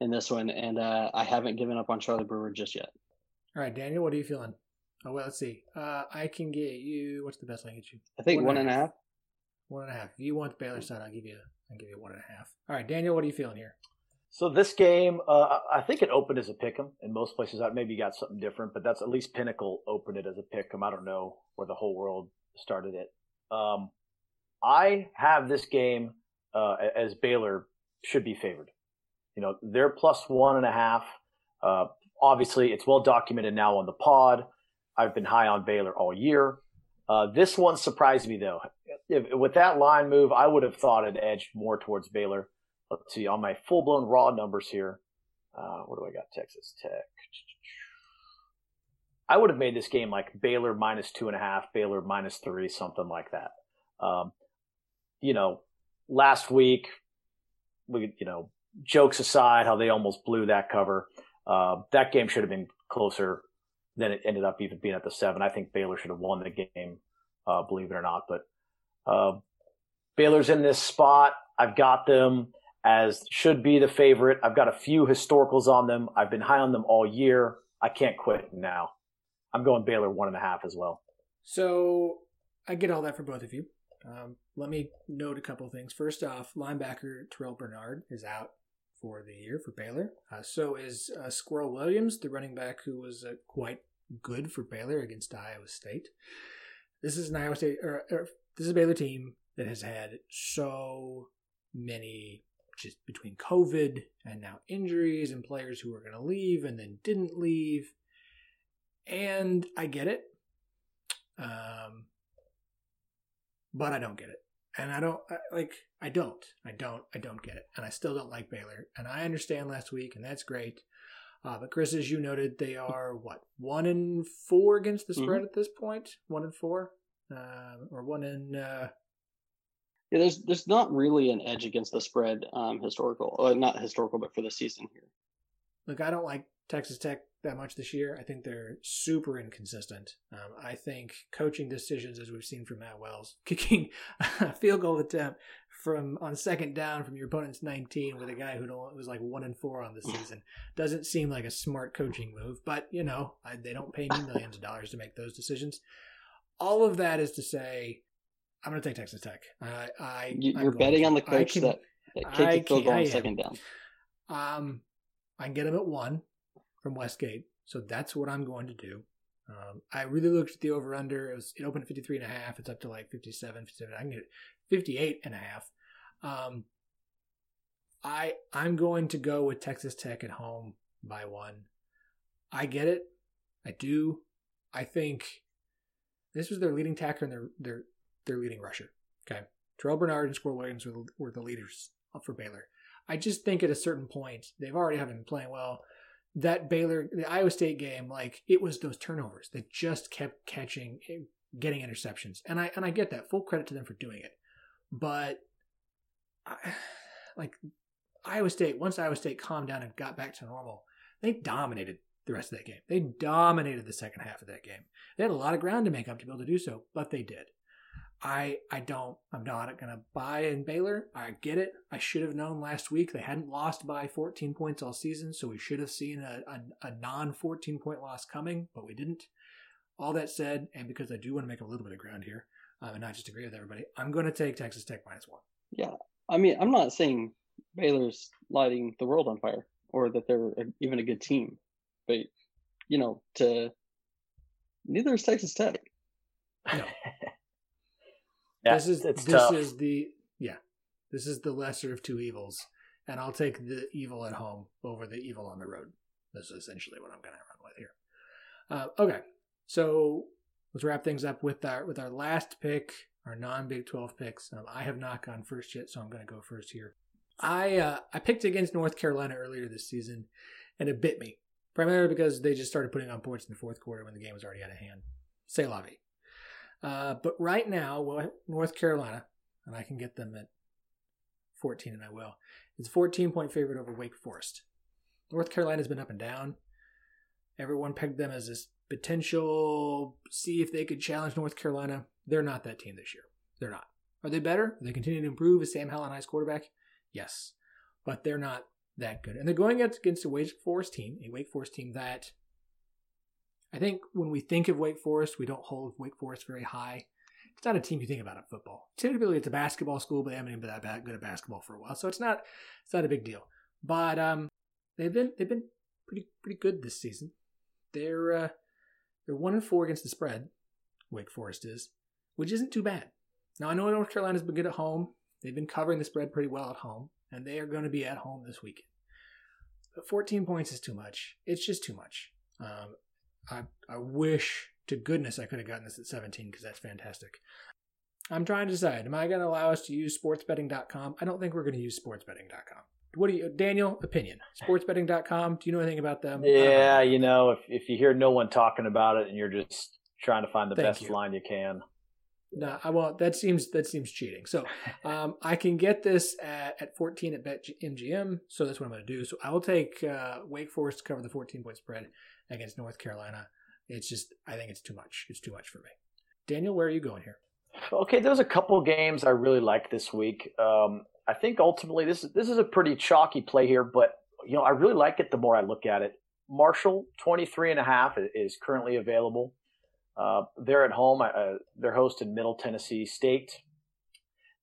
in this one, and uh, I haven't given up on Charlie Brewer just yet. All right, Daniel, what are you feeling? Oh well, let's see. Uh, I can get you. What's the best I can get you? I think one, one and a half. half. One and a half. If you want the Baylor side, I'll give you. I'll give you one and a half. All right, Daniel, what are you feeling here? So this game, uh, I think it opened as a pick'em. In most places, I maybe got something different, but that's at least Pinnacle opened it as a pick'em. I don't know where the whole world started it. Um, I have this game uh, as Baylor should be favored. You know, they're plus one and a half. Uh, obviously, it's well documented now on the pod. I've been high on Baylor all year. Uh, this one surprised me though. If, with that line move, I would have thought it edged more towards Baylor. Let's see on my full blown raw numbers here. Uh, what do I got? Texas Tech. I would have made this game like Baylor minus two and a half, Baylor minus three, something like that. Um, you know, last week we, you know, jokes aside, how they almost blew that cover. Uh, that game should have been closer than it ended up even being at the seven. I think Baylor should have won the game, uh, believe it or not. But uh, Baylor's in this spot. I've got them as should be the favorite. I've got a few historicals on them. I've been high on them all year. I can't quit now. I'm going Baylor one and a half as well. So I get all that for both of you. Um, let me note a couple things. First off, linebacker Terrell Bernard is out for the year for Baylor. Uh, so is uh, Squirrel Williams, the running back who was uh, quite good for Baylor against Iowa State. This is an Iowa State, or, or this is a Baylor team that has had so many just between COVID and now injuries and players who were going to leave and then didn't leave. And I get it. Um, but I don't get it and I don't like I don't I don't I don't get it, and I still don't like Baylor, and I understand last week, and that's great. Uh, but Chris, as you noted, they are what one in four against the spread mm-hmm. at this point, one in four, uh, or one in. Uh... Yeah, there's there's not really an edge against the spread, um, historical, uh, not historical, but for the season here. Look, I don't like Texas Tech that much this year. I think they're super inconsistent. Um, I think coaching decisions, as we've seen from Matt Wells, kicking a field goal attempt from on second down from your opponent's 19 with a guy who was like one and four on the season doesn't seem like a smart coaching move. But you know, I, they don't pay me millions of dollars to make those decisions. All of that is to say, I'm going to take Texas Tech. I, I you're betting on the coach can, that, that kicked the field goal on second down. Um, I can get him at one from Westgate. So that's what I'm going to do. Um, I really looked at the over under. It, was, it opened at 53 and a half. It's up to like 57, 57. I can get 58 and a half. Um, I I'm going to go with Texas Tech at home by one. I get it. I do. I think This was their leading tackler and their their leading rusher. Okay, Terrell Bernard and Squirrel Williams were the, were the leaders for Baylor. I just think at a certain point they've already haven't been playing well. That Baylor, the Iowa State game, like it was those turnovers that just kept catching, eh, getting interceptions, and I and I get that. Full credit to them for doing it, but I, like Iowa State, once Iowa State calmed down and got back to normal, they dominated the rest of that game. They dominated the second half of that game. They had a lot of ground to make up to be able to do so, but they did. I I don't I'm not gonna buy in Baylor. I get it. I should have known last week they hadn't lost by 14 points all season, so we should have seen a, a, a non 14 point loss coming, but we didn't. All that said, and because I do want to make a little bit of ground here, um, and not just agree with everybody, I'm going to take Texas Tech minus one. Yeah, I mean I'm not saying Baylor's lighting the world on fire or that they're even a good team, but you know, to neither is Texas Tech. No. yeah, this is this tough. is the yeah, this is the lesser of two evils, and I'll take the evil at home over the evil on the road. This is essentially what I'm going to run with here. Uh, okay, so let's wrap things up with our with our last pick, our non Big Twelve picks. Um, I have not gone first yet, so I'm going to go first here. I uh, I picked against North Carolina earlier this season, and it bit me primarily because they just started putting on points in the fourth quarter when the game was already out of hand. Say la vie. Uh, but right now, North Carolina, and I can get them at 14, and I will, is a 14 point favorite over Wake Forest. North Carolina's been up and down. Everyone pegged them as this potential, see if they could challenge North Carolina. They're not that team this year. They're not. Are they better? Are they continue to improve? Is Sam Howell nice quarterback? Yes. But they're not that good. And they're going against a Wake Forest team, a Wake Forest team that I think when we think of Wake Forest, we don't hold Wake Forest very high. It's not a team you think about in football. Typically, it's a basketball school, but they haven't been that good at basketball for a while, so it's not it's not a big deal. But um, they've been they've been pretty pretty good this season. They're uh, they're one and four against the spread. Wake Forest is, which isn't too bad. Now I know North Carolina's been good at home. They've been covering the spread pretty well at home, and they are going to be at home this weekend. But 14 points is too much. It's just too much. Um, I, I wish to goodness I could have gotten this at 17 because that's fantastic. I'm trying to decide am I going to allow us to use sportsbetting.com? I don't think we're going to use sportsbetting.com. What do you, Daniel, opinion? Sportsbetting.com, do you know anything about them? Yeah, know. you know, if, if you hear no one talking about it and you're just trying to find the Thank best you. line you can. No, I won't. That seems that seems cheating. So um, I can get this at, at 14 at BetMGM. So that's what I'm going to do. So I will take uh, Wake Forest to cover the 14 point spread against North Carolina. It's just I think it's too much. It's too much for me. Daniel, where are you going here? Okay, there's a couple games I really like this week. Um, I think ultimately this is this is a pretty chalky play here, but you know I really like it the more I look at it. Marshall 23 and a half is currently available. Uh, they're at home. Uh, they're hosting Middle Tennessee State.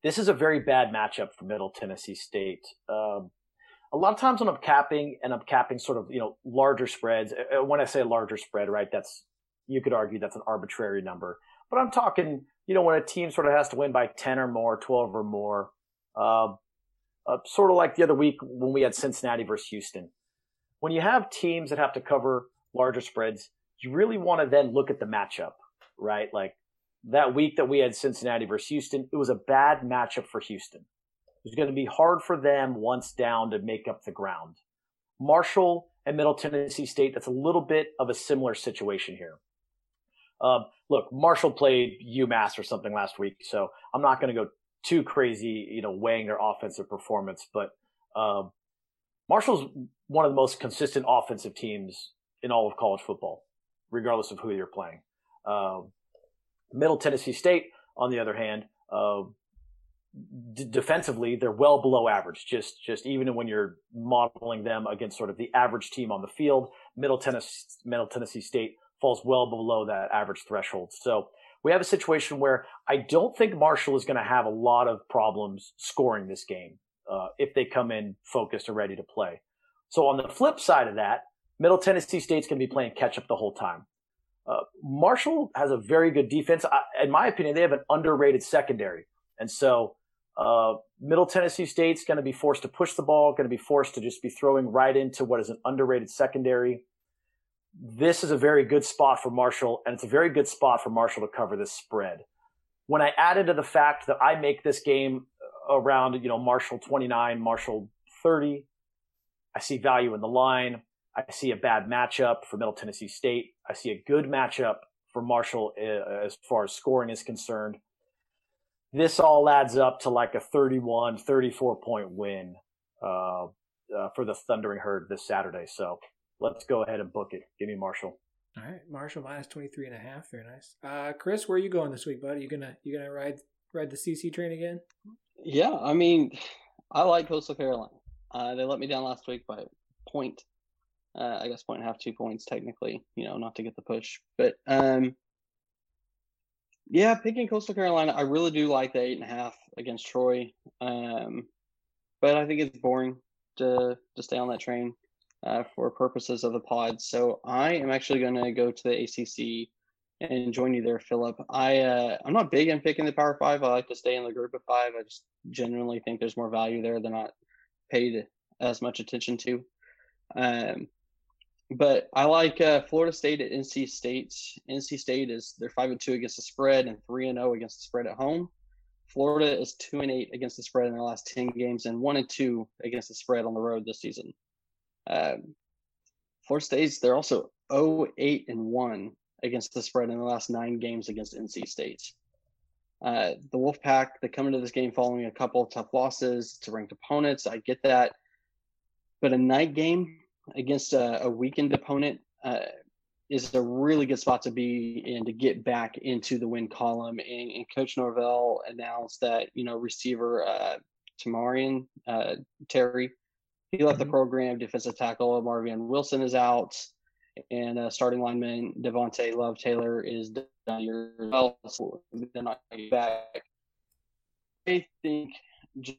This is a very bad matchup for Middle Tennessee State. Um, a lot of times when I'm capping and I'm capping sort of you know larger spreads. Uh, uh, when I say larger spread, right? That's you could argue that's an arbitrary number, but I'm talking you know when a team sort of has to win by 10 or more, 12 or more. Uh, uh, sort of like the other week when we had Cincinnati versus Houston. When you have teams that have to cover larger spreads, you really want to then look at the matchup, right? Like that week that we had Cincinnati versus Houston, it was a bad matchup for Houston. Was going to be hard for them once down to make up the ground. Marshall and Middle Tennessee State, that's a little bit of a similar situation here. Um, look, Marshall played UMass or something last week, so I'm not going to go too crazy, you know, weighing their offensive performance, but um, Marshall's one of the most consistent offensive teams in all of college football regardless of who you're playing. Uh, Middle Tennessee State, on the other hand, uh, d- defensively they're well below average. Just just even when you're modeling them against sort of the average team on the field, Middle Tennessee Middle Tennessee State falls well below that average threshold. So we have a situation where I don't think Marshall is going to have a lot of problems scoring this game uh, if they come in focused and ready to play. So on the flip side of that, Middle Tennessee State's going to be playing catch up the whole time. Uh, Marshall has a very good defense. I, in my opinion, they have an underrated secondary. And so uh, Middle Tennessee State's going to be forced to push the ball, going to be forced to just be throwing right into what is an underrated secondary. this is a very good spot for Marshall, and it's a very good spot for Marshall to cover this spread. When I added to the fact that I make this game around, you know, Marshall 29, Marshall 30, I see value in the line. I see a bad matchup for Middle Tennessee State. I see a good matchup for Marshall uh, as far as scoring is concerned. This all adds up to like a 31, 34 point win uh, uh, for the Thundering Herd this Saturday. So let's go ahead and book it. Give me Marshall. All right, Marshall minus 23 and a half. Very nice. Uh, Chris, where are you going this week, bud? You gonna you gonna ride ride the CC train again? Yeah, I mean, I like Coastal Carolina. Uh, they let me down last week by point. Uh, I guess point and a half, two points technically. You know, not to get the push, but um, yeah, picking Coastal Carolina, I really do like the eight and a half against Troy. Um, but I think it's boring to to stay on that train uh, for purposes of the pod. So I am actually going to go to the ACC and join you there, Philip. I uh, I'm not big in picking the Power Five. I like to stay in the group of five. I just genuinely think there's more value there than not paid as much attention to. Um, but I like uh, Florida State at NC State. NC State is they're five and two against the spread and three and zero oh against the spread at home. Florida is two and eight against the spread in their last ten games and one and two against the spread on the road this season. Um, Florida State's they're also 0 8 and one against the spread in the last nine games against NC State. Uh, the Wolfpack, they come into this game following a couple of tough losses to ranked opponents. I get that. But a night game against a, a weakened opponent uh, is a really good spot to be in to get back into the win column. And, and Coach Norvell announced that, you know, receiver uh, Tamorrion uh, Terry, he left mm-hmm. the program. Defensive tackle Marvin Wilson is out and uh, starting lineman Devontay Love Taylor is done well, they're not back. I think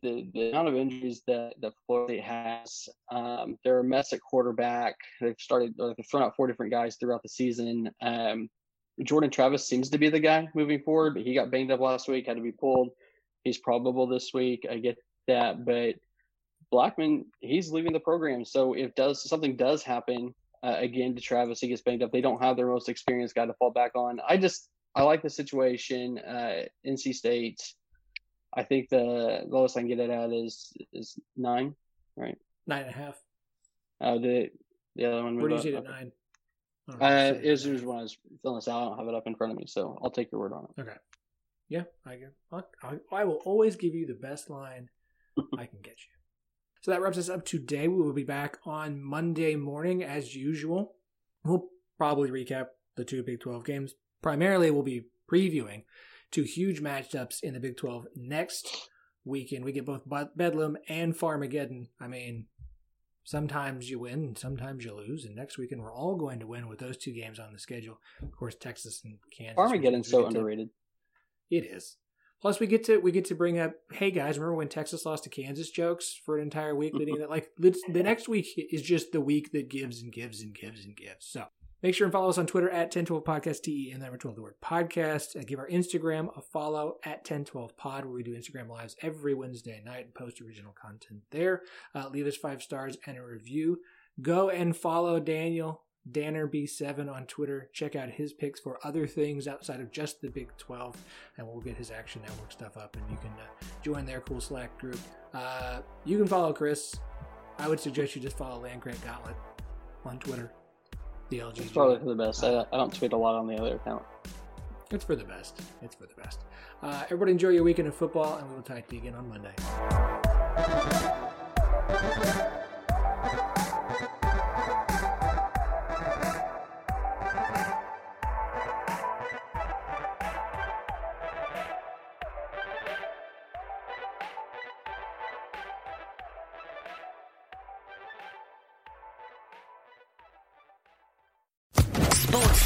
the, the amount of injuries that that Florida State has, um, they're a mess at quarterback. They've started they've thrown out four different guys throughout the season. Um, Jordan Travis seems to be the guy moving forward, but he got banged up last week, had to be pulled. He's probable this week. I get that, but Blackman, he's leaving the program. So if does something does happen, uh, again to Travis. He gets banged up. They don't have their most experienced guy to fall back on. I just I like the situation. Uh, NC State. I think the lowest I can get it at is is nine, right? Nine and a half. Uh, the the other one. Where do you see it at nine? Uh, is when I was filling this out. I don't have it up in front of me, so I'll take your word on it. Okay. Yeah, I get. I, I will always give you the best line I can get you. So that wraps us up today. We will be back on Monday morning as usual. We'll probably recap the two Big 12 games. Primarily, we'll be previewing two huge matchups in the Big 12 next weekend. We get both Bedlam and Farmageddon. I mean, sometimes you win, and sometimes you lose, and next weekend we're all going to win with those two games on the schedule. Of course, Texas and Kansas. Farmageddon's so underrated. It is. Plus, we get to we get to bring up, hey guys, remember when Texas lost to Kansas jokes for an entire week leading that? Like the next week is just the week that gives and gives and gives and gives. So make sure and follow us on Twitter at 1012 podcast te and then 12 the word podcast. And give our Instagram a follow at 1012 pod where we do Instagram lives every Wednesday night and post original content there. Uh, leave us five stars and a review. Go and follow Daniel DannerB7 on Twitter. Check out his picks for other things outside of just the Big 12, and we'll get his Action Network stuff up, and you can uh, join their cool Slack group. Uh, you can follow Chris. I would suggest you just follow Land Grant Gauntlet on Twitter. The LG. It's probably for the best. I, I don't tweet a lot on the other account. It's for the best. It's for the best. Uh, everybody enjoy your weekend of football, and we will talk to you again on Monday.